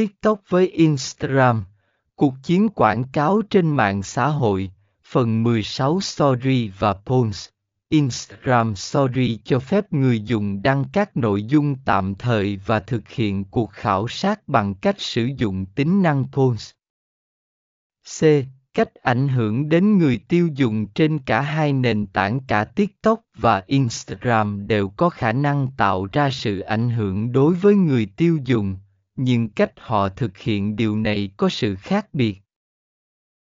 TikTok với Instagram. Cuộc chiến quảng cáo trên mạng xã hội, phần 16 Story và Polls. Instagram Story cho phép người dùng đăng các nội dung tạm thời và thực hiện cuộc khảo sát bằng cách sử dụng tính năng Polls. C. Cách ảnh hưởng đến người tiêu dùng trên cả hai nền tảng cả TikTok và Instagram đều có khả năng tạo ra sự ảnh hưởng đối với người tiêu dùng, nhưng cách họ thực hiện điều này có sự khác biệt.